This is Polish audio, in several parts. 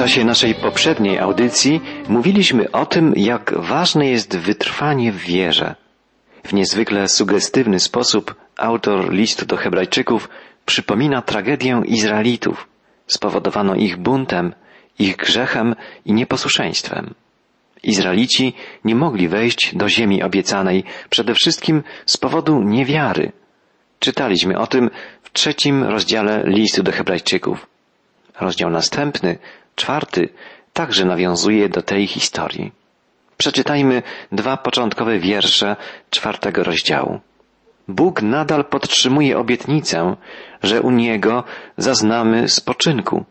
czasie naszej poprzedniej audycji mówiliśmy o tym, jak ważne jest wytrwanie w wierze. W niezwykle sugestywny sposób autor listu do Hebrajczyków przypomina tragedię Izraelitów. Spowodowano ich buntem, ich grzechem i nieposłuszeństwem. Izraelici nie mogli wejść do ziemi obiecanej przede wszystkim z powodu niewiary. Czytaliśmy o tym w trzecim rozdziale listu do Hebrajczyków. Rozdział następny, czwarty, także nawiązuje do tej historii. Przeczytajmy dwa początkowe wiersze czwartego rozdziału. Bóg nadal podtrzymuje obietnicę, że u Niego zaznamy spoczynku.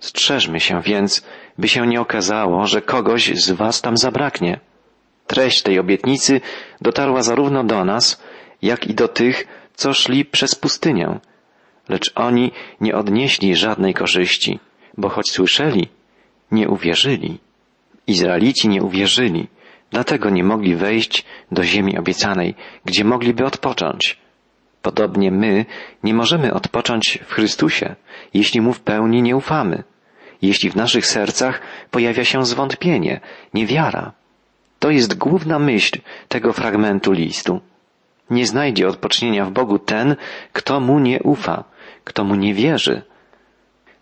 Strzeżmy się więc, by się nie okazało, że kogoś z Was tam zabraknie. Treść tej obietnicy dotarła zarówno do nas, jak i do tych, co szli przez pustynię. Lecz oni nie odnieśli żadnej korzyści, bo choć słyszeli, nie uwierzyli. Izraelici nie uwierzyli, dlatego nie mogli wejść do ziemi obiecanej, gdzie mogliby odpocząć. Podobnie my nie możemy odpocząć w Chrystusie, jeśli Mu w pełni nie ufamy, jeśli w naszych sercach pojawia się zwątpienie, niewiara. To jest główna myśl tego fragmentu listu. Nie znajdzie odpocznienia w Bogu ten, kto Mu nie ufa, kto Mu nie wierzy.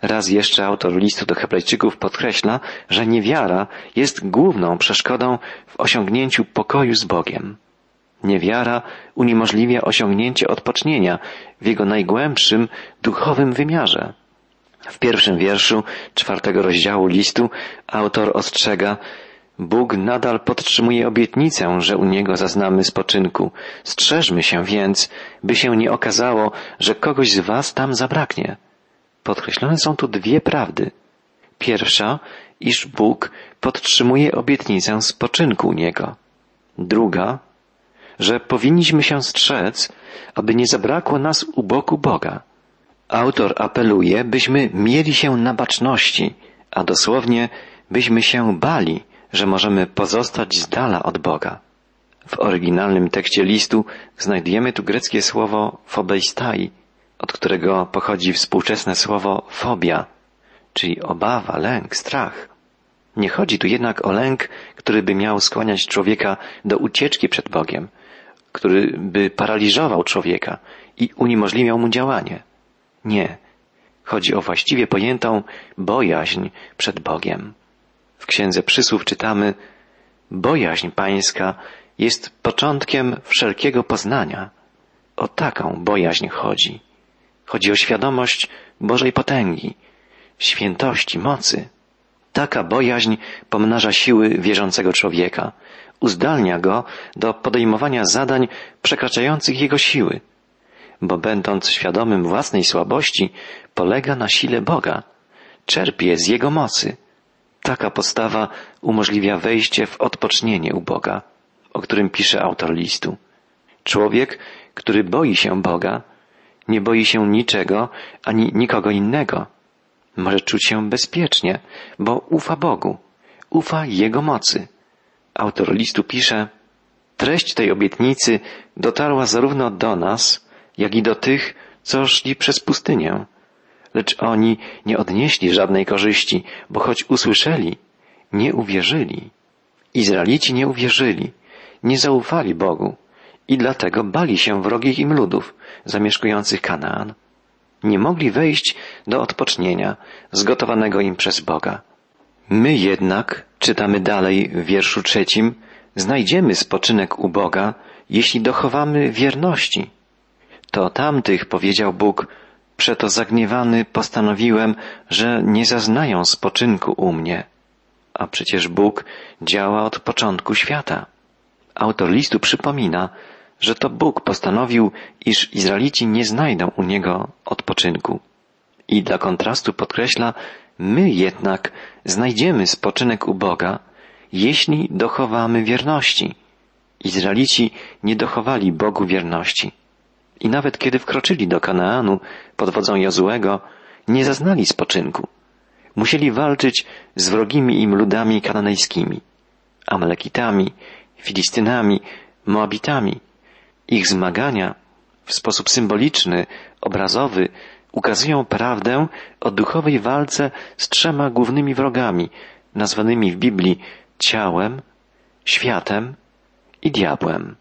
Raz jeszcze autor listu do Hebrajczyków podkreśla, że niewiara jest główną przeszkodą w osiągnięciu pokoju z Bogiem. Niewiara uniemożliwia osiągnięcie odpocznienia w jego najgłębszym duchowym wymiarze. W pierwszym wierszu czwartego rozdziału listu autor ostrzega, Bóg nadal podtrzymuje obietnicę, że u Niego zaznamy spoczynku. Strzeżmy się więc, by się nie okazało, że kogoś z Was tam zabraknie. Podkreślone są tu dwie prawdy. Pierwsza, iż Bóg podtrzymuje obietnicę spoczynku u Niego. Druga, że powinniśmy się strzec, aby nie zabrakło nas u boku Boga. Autor apeluje, byśmy mieli się na baczności, a dosłownie byśmy się bali, że możemy pozostać z dala od Boga. W oryginalnym tekście listu znajdujemy tu greckie słowo fobeistai, od którego pochodzi współczesne słowo fobia, czyli obawa, lęk, strach. Nie chodzi tu jednak o lęk, który by miał skłaniać człowieka do ucieczki przed Bogiem, który by paraliżował człowieka i uniemożliwiał mu działanie. Nie. Chodzi o właściwie pojętą bojaźń przed Bogiem. W Księdze Przysłów czytamy Bojaźń pańska jest początkiem wszelkiego poznania. O taką bojaźń chodzi. Chodzi o świadomość Bożej potęgi, świętości, mocy. Taka bojaźń pomnaża siły wierzącego człowieka, uzdalnia go do podejmowania zadań przekraczających jego siły, bo będąc świadomym własnej słabości, polega na sile Boga, czerpie z Jego mocy. Taka postawa umożliwia wejście w odpocznienie u Boga, o którym pisze autor listu. Człowiek, który boi się Boga, nie boi się niczego ani nikogo innego. Może czuć się bezpiecznie, bo ufa Bogu, ufa Jego mocy. Autor listu pisze, treść tej obietnicy dotarła zarówno do nas, jak i do tych, co szli przez pustynię. Lecz oni nie odnieśli żadnej korzyści, bo choć usłyszeli, nie uwierzyli. Izraelici nie uwierzyli, nie zaufali Bogu i dlatego bali się wrogich im ludów zamieszkujących Kanaan. Nie mogli wejść do odpocznienia zgotowanego im przez Boga. My jednak, czytamy dalej w wierszu trzecim, znajdziemy spoczynek u Boga, jeśli dochowamy wierności. To tamtych, powiedział Bóg, przeto zagniewany postanowiłem, że nie zaznają spoczynku u mnie. A przecież Bóg działa od początku świata. Autor listu przypomina, że to Bóg postanowił, iż Izraelici nie znajdą u Niego odpoczynku. I dla kontrastu podkreśla, my jednak znajdziemy spoczynek u Boga, jeśli dochowamy wierności. Izraelici nie dochowali Bogu wierności. I nawet kiedy wkroczyli do Kanaanu pod wodzą Jozuego, nie zaznali spoczynku. Musieli walczyć z wrogimi im ludami kananejskimi, Amalekitami, Filistynami, Moabitami. Ich zmagania w sposób symboliczny, obrazowy ukazują prawdę o duchowej walce z trzema głównymi wrogami, nazwanymi w Biblii ciałem, światem i diabłem.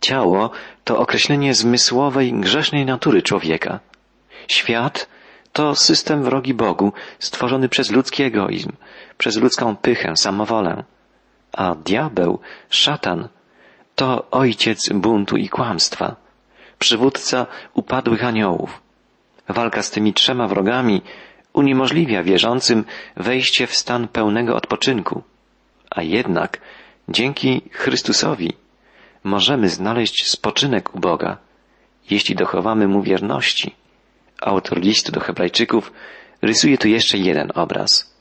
Ciało to określenie zmysłowej, grzesznej natury człowieka. Świat to system wrogi Bogu, stworzony przez ludzki egoizm, przez ludzką pychę, samowolę. A diabeł, szatan, to ojciec buntu i kłamstwa, przywódca upadłych aniołów. Walka z tymi trzema wrogami uniemożliwia wierzącym wejście w stan pełnego odpoczynku, a jednak dzięki Chrystusowi możemy znaleźć spoczynek u Boga, jeśli dochowamy Mu wierności. Autor listu do Hebrajczyków rysuje tu jeszcze jeden obraz.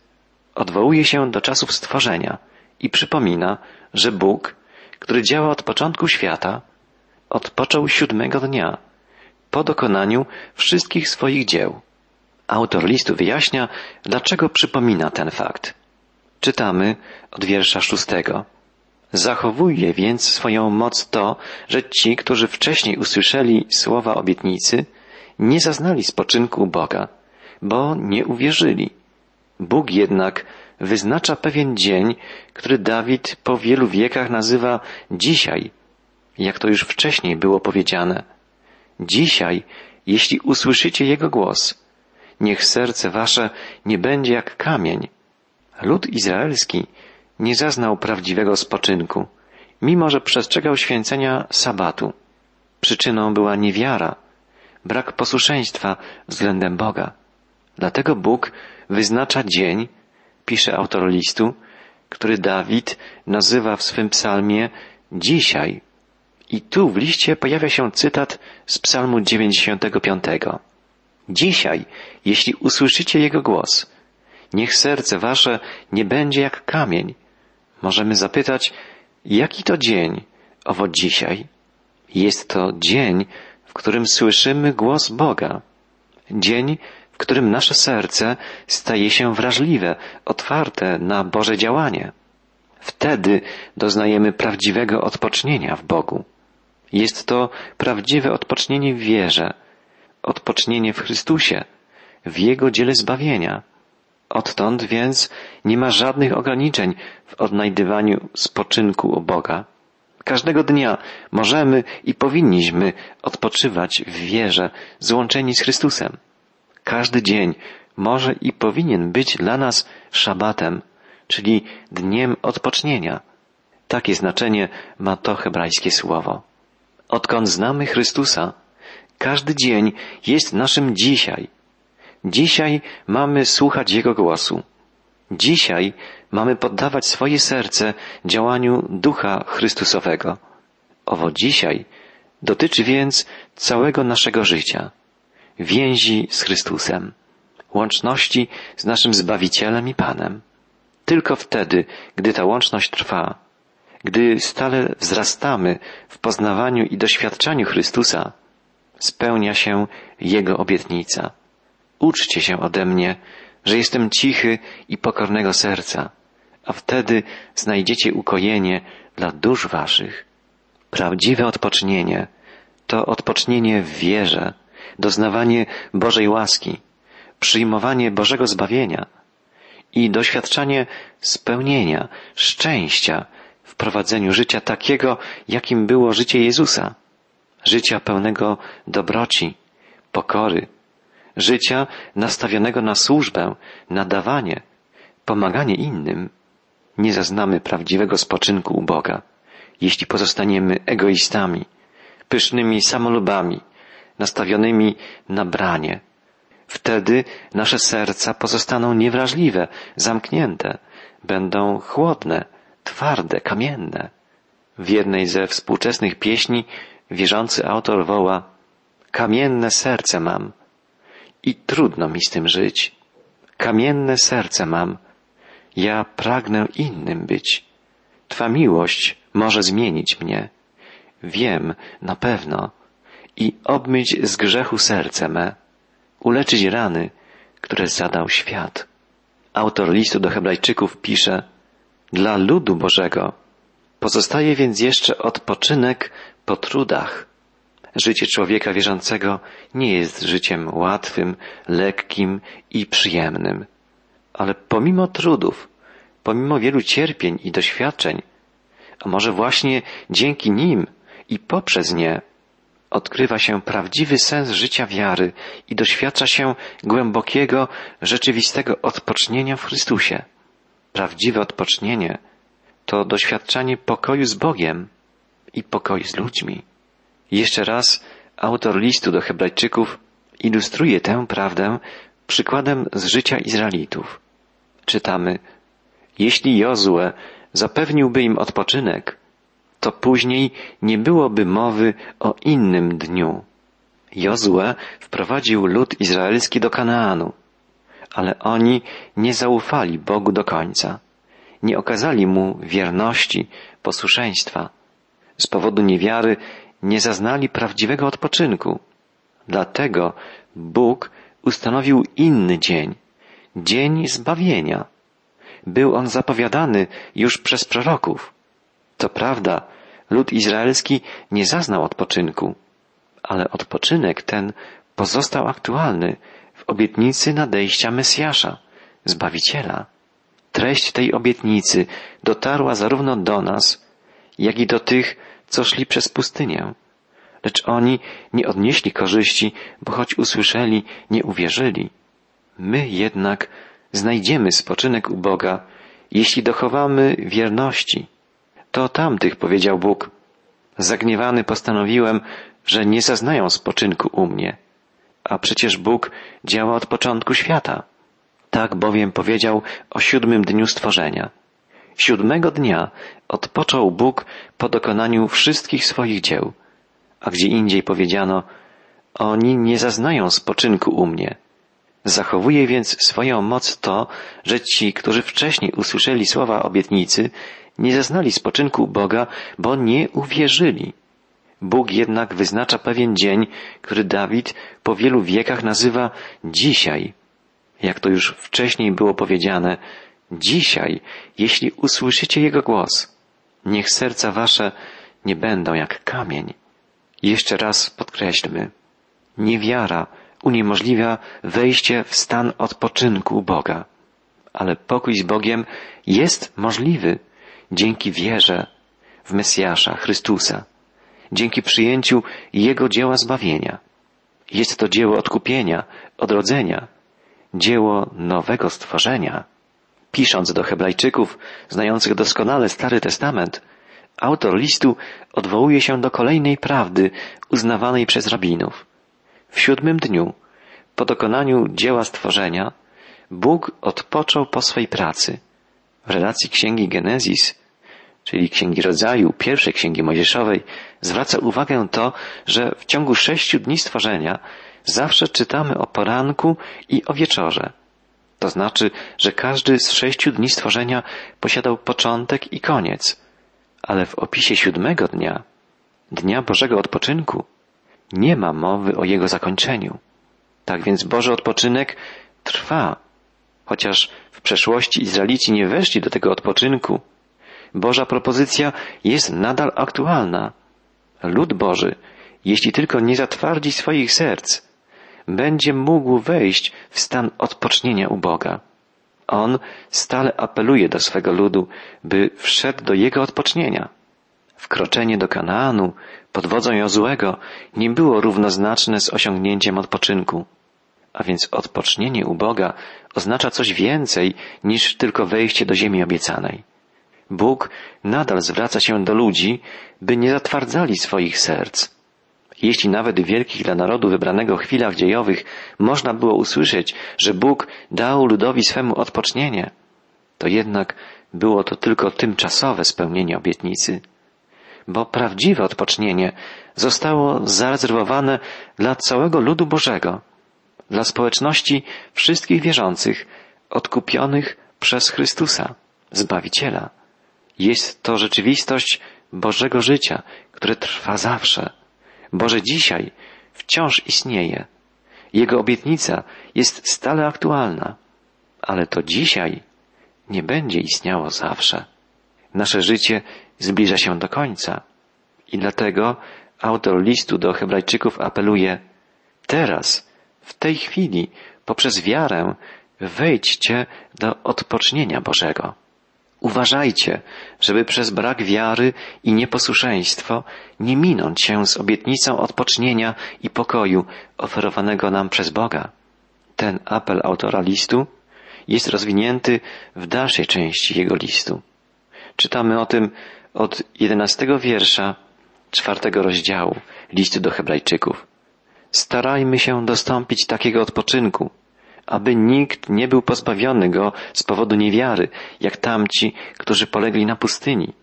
Odwołuje się do czasów stworzenia i przypomina, że Bóg, który działa od początku świata, odpoczął siódmego dnia, po dokonaniu wszystkich swoich dzieł. Autor listu wyjaśnia, dlaczego przypomina ten fakt. Czytamy od wiersza szóstego. Zachowuje więc swoją moc to, że ci, którzy wcześniej usłyszeli słowa obietnicy, nie zaznali spoczynku Boga, bo nie uwierzyli. Bóg jednak wyznacza pewien dzień, który Dawid po wielu wiekach nazywa dzisiaj, jak to już wcześniej było powiedziane. Dzisiaj, jeśli usłyszycie Jego głos, niech serce wasze nie będzie jak kamień. Lud izraelski nie zaznał prawdziwego spoczynku, mimo że przestrzegał święcenia sabatu. Przyczyną była niewiara, brak posłuszeństwa względem Boga. Dlatego Bóg wyznacza dzień, pisze autor listu, który Dawid nazywa w swym psalmie dzisiaj. I tu w liście pojawia się cytat z psalmu 95. Dzisiaj, jeśli usłyszycie Jego głos, niech serce wasze nie będzie jak kamień. Możemy zapytać, jaki to dzień, owo dzisiaj? Jest to dzień, w którym słyszymy głos Boga. Dzień, którym nasze serce staje się wrażliwe, otwarte na Boże działanie. Wtedy doznajemy prawdziwego odpocznienia w Bogu. Jest to prawdziwe odpocznienie w wierze, odpocznienie w Chrystusie, w Jego dziele zbawienia. Odtąd więc nie ma żadnych ograniczeń w odnajdywaniu spoczynku u Boga. Każdego dnia możemy i powinniśmy odpoczywać w wierze, złączeni z Chrystusem. Każdy dzień może i powinien być dla nas szabatem, czyli dniem odpocznienia. Takie znaczenie ma to hebrajskie słowo. Odkąd znamy Chrystusa, każdy dzień jest naszym dzisiaj. Dzisiaj mamy słuchać Jego głosu. Dzisiaj mamy poddawać swoje serce działaniu Ducha Chrystusowego. Owo dzisiaj dotyczy więc całego naszego życia, więzi z Chrystusem, łączności z naszym Zbawicielem i Panem. Tylko wtedy, gdy ta łączność trwa, gdy stale wzrastamy w poznawaniu i doświadczaniu Chrystusa, spełnia się Jego obietnica. Uczcie się ode mnie, że jestem cichy i pokornego serca, a wtedy znajdziecie ukojenie dla dusz waszych. Prawdziwe odpocznienie to odpocznienie w wierze, doznawanie Bożej łaski, przyjmowanie Bożego zbawienia i doświadczanie spełnienia, szczęścia w prowadzeniu życia takiego, jakim było życie Jezusa, życia pełnego dobroci, pokory, życia nastawionego na służbę, na dawanie, pomaganie innym, nie zaznamy prawdziwego spoczynku u Boga, jeśli pozostaniemy egoistami, pysznymi samolubami, nastawionymi na branie. Wtedy nasze serca pozostaną niewrażliwe, zamknięte, będą chłodne, twarde, kamienne. W jednej ze współczesnych pieśni wierzący autor woła Kamienne serce mam, i trudno mi z tym żyć. Kamienne serce mam. Ja pragnę innym być. Twa miłość może zmienić mnie. Wiem na pewno i obmyć z grzechu serce me, uleczyć rany, które zadał świat. Autor listu do Hebrajczyków pisze, dla ludu Bożego pozostaje więc jeszcze odpoczynek po trudach. Życie człowieka wierzącego nie jest życiem łatwym, lekkim i przyjemnym. Ale pomimo trudów, pomimo wielu cierpień i doświadczeń, a może właśnie dzięki nim i poprzez nie, odkrywa się prawdziwy sens życia wiary i doświadcza się głębokiego, rzeczywistego odpocznienia w Chrystusie. Prawdziwe odpocznienie to doświadczanie pokoju z Bogiem i pokoju z ludźmi. Jeszcze raz autor listu do Hebrajczyków ilustruje tę prawdę przykładem z życia Izraelitów. Czytamy, jeśli Jozue zapewniłby im odpoczynek, to później nie byłoby mowy o innym dniu. Jozue wprowadził lud izraelski do Kanaanu, ale oni nie zaufali Bogu do końca. Nie okazali mu wierności, posłuszeństwa. Z powodu niewiary nie zaznali prawdziwego odpoczynku. Dlatego Bóg ustanowił inny dzień, dzień zbawienia. Był on zapowiadany już przez proroków. To prawda, lud izraelski nie zaznał odpoczynku, ale odpoczynek ten pozostał aktualny w obietnicy nadejścia Mesjasza, Zbawiciela. Treść tej obietnicy dotarła zarówno do nas, jak i do tych, co szli przez pustynię. Lecz oni nie odnieśli korzyści, bo choć usłyszeli, nie uwierzyli. My jednak znajdziemy spoczynek u Boga, jeśli dochowamy wierności. To tamtych, powiedział Bóg. Zagniewany postanowiłem, że nie zaznają spoczynku u mnie. A przecież Bóg działa od początku świata. Tak bowiem powiedział o siódmym dniu stworzenia. Siódmego dnia odpoczął Bóg po dokonaniu wszystkich swoich dzieł, a gdzie indziej powiedziano, oni nie zaznają spoczynku u mnie. Zachowuje więc swoją moc to, że ci, którzy wcześniej usłyszeli słowa obietnicy, nie zaznali spoczynku Boga, bo nie uwierzyli. Bóg jednak wyznacza pewien dzień, który Dawid po wielu wiekach nazywa dzisiaj. Jak to już wcześniej było powiedziane, dzisiaj, jeśli usłyszycie Jego głos, niech serca wasze nie będą jak kamień. Jeszcze raz podkreślmy, niewiara uniemożliwia wejście w stan odpoczynku Boga, ale pokój z Bogiem jest możliwy dzięki wierze w Mesjasza, Chrystusa, dzięki przyjęciu Jego dzieła zbawienia. Jest to dzieło odkupienia, odrodzenia, dzieło nowego stworzenia. Pisząc do Hebrajczyków, znających doskonale Stary Testament, autor listu odwołuje się do kolejnej prawdy uznawanej przez rabinów. W siódmym dniu, po dokonaniu dzieła stworzenia, Bóg odpoczął po swej pracy. W relacji księgi Genezis, czyli księgi rodzaju, pierwszej księgi mojżeszowej, zwraca uwagę to, że w ciągu sześciu dni stworzenia zawsze czytamy o poranku i o wieczorze. To znaczy, że każdy z sześciu dni stworzenia posiadał początek i koniec, ale w opisie siódmego dnia, dnia Bożego odpoczynku, nie ma mowy o jego zakończeniu. Tak więc Boży odpoczynek trwa. Chociaż w przeszłości Izraelici nie weszli do tego odpoczynku, Boża propozycja jest nadal aktualna. Lud Boży, jeśli tylko nie zatwardzi swoich serc, będzie mógł wejść w stan odpocznienia u Boga. On stale apeluje do swego ludu, by wszedł do jego odpocznienia. Wkroczenie do Kanaanu pod wodzą Jozłego nie było równoznaczne z osiągnięciem odpoczynku. A więc odpocznienie u Boga oznacza coś więcej niż tylko wejście do ziemi obiecanej. Bóg nadal zwraca się do ludzi, by nie zatwardzali swoich serc. Jeśli nawet w wielkich dla narodu wybranego chwilach dziejowych można było usłyszeć, że Bóg dał ludowi swemu odpocznienie, to jednak było to tylko tymczasowe spełnienie obietnicy bo prawdziwe odpocznienie zostało zarezerwowane dla całego ludu Bożego, dla społeczności wszystkich wierzących, odkupionych przez Chrystusa, Zbawiciela. Jest to rzeczywistość Bożego życia, które trwa zawsze. Boże dzisiaj wciąż istnieje. Jego obietnica jest stale aktualna, ale to dzisiaj nie będzie istniało zawsze. Nasze życie zbliża się do końca. I dlatego Autor listu do Hebrajczyków apeluje teraz, w tej chwili, poprzez wiarę, wejdźcie do odpocznienia Bożego. Uważajcie, żeby przez brak wiary i nieposłuszeństwo nie minąć się z obietnicą odpocznienia i pokoju oferowanego nam przez Boga. Ten apel autora listu jest rozwinięty w dalszej części jego listu. Czytamy o tym od jedenastego wiersza czwartego rozdziału listu do Hebrajczyków. Starajmy się dostąpić takiego odpoczynku, aby nikt nie był pozbawiony go z powodu niewiary, jak tamci, którzy polegli na pustyni.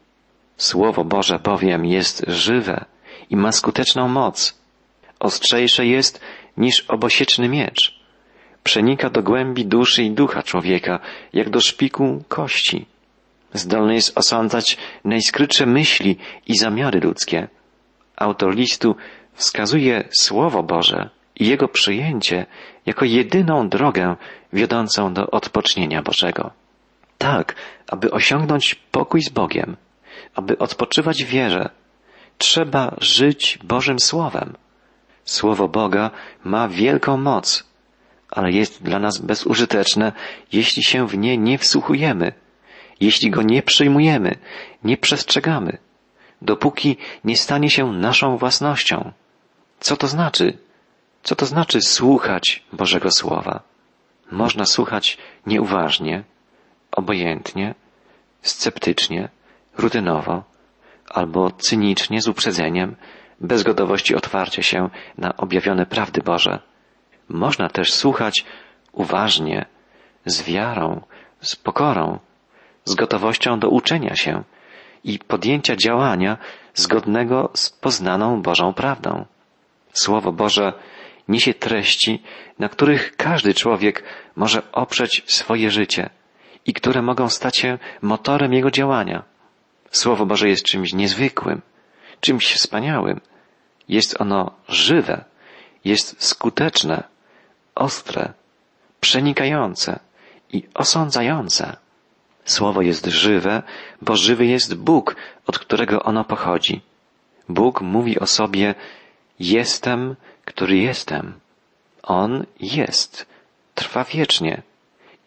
Słowo Boże bowiem jest żywe i ma skuteczną moc. Ostrzejsze jest niż obosieczny miecz. Przenika do głębi duszy i ducha człowieka, jak do szpiku kości. Zdolny jest osądzać najskrytsze myśli i zamiary ludzkie. Autor listu wskazuje Słowo Boże i jego przyjęcie jako jedyną drogę wiodącą do odpocznienia Bożego. Tak, aby osiągnąć pokój z Bogiem, aby odpoczywać w wierze, trzeba żyć Bożym Słowem. Słowo Boga ma wielką moc, ale jest dla nas bezużyteczne, jeśli się w nie nie wsłuchujemy, jeśli go nie przyjmujemy, nie przestrzegamy, dopóki nie stanie się naszą własnością. Co to znaczy? Co to znaczy słuchać Bożego Słowa? Można słuchać nieuważnie, obojętnie, sceptycznie, rutynowo, albo cynicznie z uprzedzeniem, bez gotowości otwarcia się na objawione prawdy Boże. Można też słuchać uważnie, z wiarą, z pokorą, z gotowością do uczenia się i podjęcia działania zgodnego z poznaną Bożą prawdą. Słowo Boże niesie treści, na których każdy człowiek może oprzeć swoje życie i które mogą stać się motorem jego działania. Słowo Boże jest czymś niezwykłym, czymś wspaniałym. Jest ono żywe, jest skuteczne, ostre, przenikające i osądzające. Słowo jest żywe, bo żywy jest Bóg, od którego ono pochodzi. Bóg mówi o sobie Jestem, który jestem. On jest, trwa wiecznie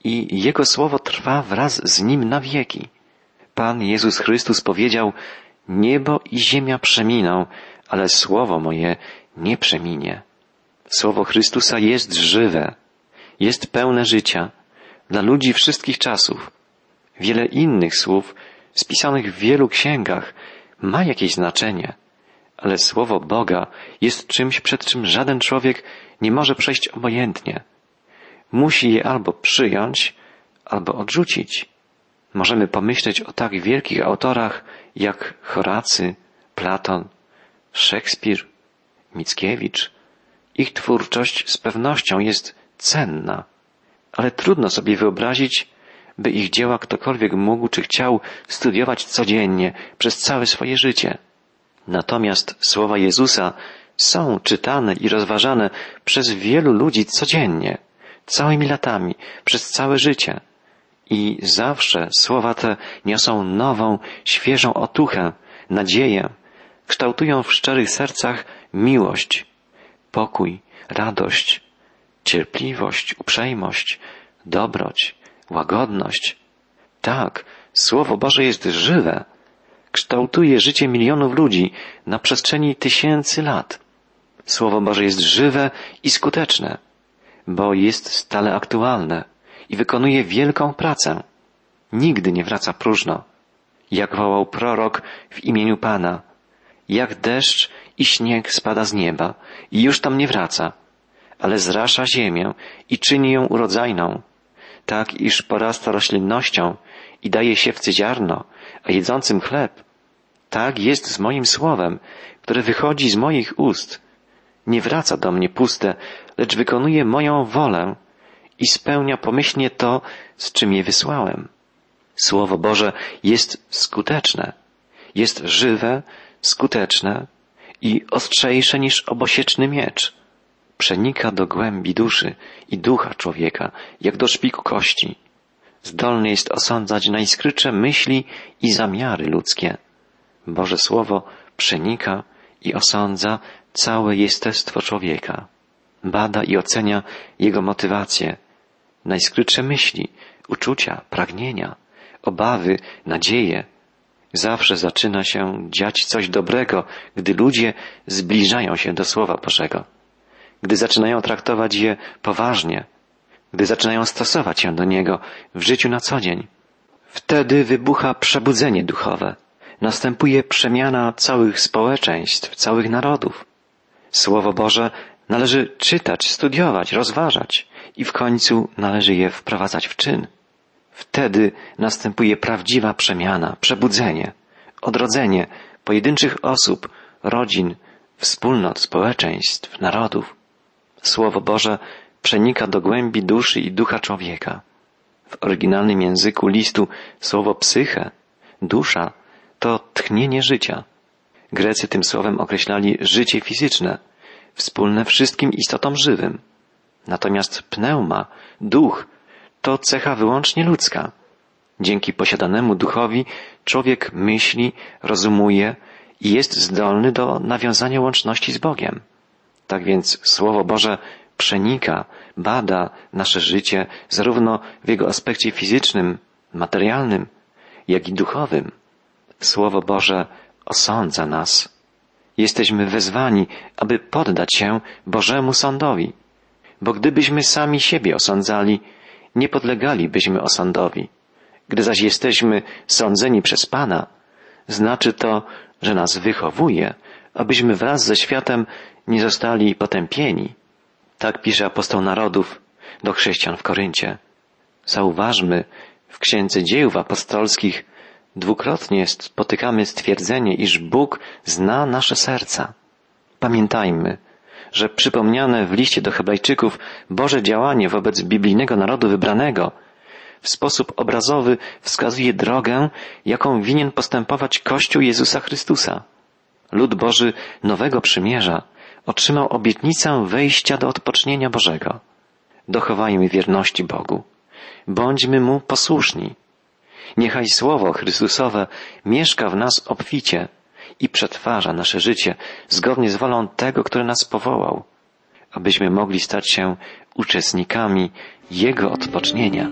i Jego słowo trwa wraz z Nim na wieki. Pan Jezus Chrystus powiedział, niebo i ziemia przeminą, ale słowo moje nie przeminie. Słowo Chrystusa jest żywe, jest pełne życia dla ludzi wszystkich czasów. Wiele innych słów spisanych w wielu księgach ma jakieś znaczenie, ale słowo Boga jest czymś, przed czym żaden człowiek nie może przejść obojętnie. Musi je albo przyjąć, albo odrzucić. Możemy pomyśleć o tak wielkich autorach jak Horacy, Platon, Szekspir, Mickiewicz. Ich twórczość z pewnością jest cenna, ale trudno sobie wyobrazić, by ich dzieła ktokolwiek mógł czy chciał studiować codziennie przez całe swoje życie. Natomiast słowa Jezusa są czytane i rozważane przez wielu ludzi codziennie, całymi latami, przez całe życie. I zawsze słowa te niosą nową, świeżą otuchę, nadzieję, kształtują w szczerych sercach miłość, pokój, radość, cierpliwość, uprzejmość, dobroć, łagodność. Tak, Słowo Boże jest żywe, kształtuje życie milionów ludzi na przestrzeni tysięcy lat. Słowo Boże jest żywe i skuteczne, bo jest stale aktualne i wykonuje wielką pracę. Nigdy nie wraca próżno. Jak wołał prorok w imieniu Pana, jak deszcz i śnieg spada z nieba i już tam nie wraca, ale zrasza ziemię i czyni ją urodzajną, tak iż porasta roślinnością i daje siewcy ziarno, a jedzącym chleb. Tak jest z moim słowem, które wychodzi z moich ust. Nie wraca do mnie puste, lecz wykonuje moją wolę i spełnia pomyślnie to, z czym je wysłałem. Słowo Boże jest skuteczne, jest żywe, skuteczne i ostrzejsze niż obosieczny miecz. Przenika do głębi duszy i ducha człowieka, jak do szpiku kości. Zdolny jest osądzać najskrytsze myśli i zamiary ludzkie. Boże Słowo przenika i osądza całe jestestwo człowieka. Bada i ocenia jego motywacje, najskrytsze myśli, uczucia, pragnienia, obawy, nadzieje. Zawsze zaczyna się dziać coś dobrego, gdy ludzie zbliżają się do Słowa Bożego, gdy zaczynają traktować je poważnie, gdy zaczynają stosować się do niego w życiu na co dzień. Wtedy wybucha przebudzenie duchowe, następuje przemiana całych społeczeństw, całych narodów. Słowo Boże należy czytać, studiować, rozważać i w końcu należy je wprowadzać w czyn. Wtedy następuje prawdziwa przemiana, przebudzenie, odrodzenie pojedynczych osób, rodzin, wspólnot, społeczeństw, narodów. Słowo Boże przenika do głębi duszy i ducha człowieka. W oryginalnym języku listu słowo psyche, dusza, to tchnienie życia. Grecy tym słowem określali życie fizyczne, wspólne wszystkim istotom żywym. Natomiast pneuma, duch, to cecha wyłącznie ludzka. Dzięki posiadanemu duchowi człowiek myśli, rozumuje i jest zdolny do nawiązania łączności z Bogiem. Tak więc Słowo Boże przenika, bada nasze życie zarówno w jego aspekcie fizycznym, materialnym, jak i duchowym. Słowo Boże osądza nas. Jesteśmy wezwani, aby poddać się Bożemu sądowi, bo gdybyśmy sami siebie osądzali, nie podlegalibyśmy osądowi. Gdy zaś jesteśmy sądzeni przez Pana, znaczy to, że nas wychowuje, abyśmy wraz ze światem nie zostali potępieni. Tak pisze apostoł narodów do chrześcijan w Koryncie. Zauważmy, w Księdze Dziejów Apostolskich dwukrotnie spotykamy stwierdzenie, iż Bóg zna nasze serca. Pamiętajmy, że przypomniane w liście do Hebrajczyków Boże działanie wobec biblijnego narodu wybranego w sposób obrazowy wskazuje drogę, jaką winien postępować Kościół Jezusa Chrystusa. Lud Boży Nowego Przymierza otrzymał obietnicę wejścia do odpocznienia Bożego. Dochowajmy wierności Bogu. Bądźmy Mu posłuszni. Niechaj Słowo Chrystusowe mieszka w nas obficie i przetwarza nasze życie zgodnie z wolą tego, który nas powołał, abyśmy mogli stać się uczestnikami Jego odpocznienia.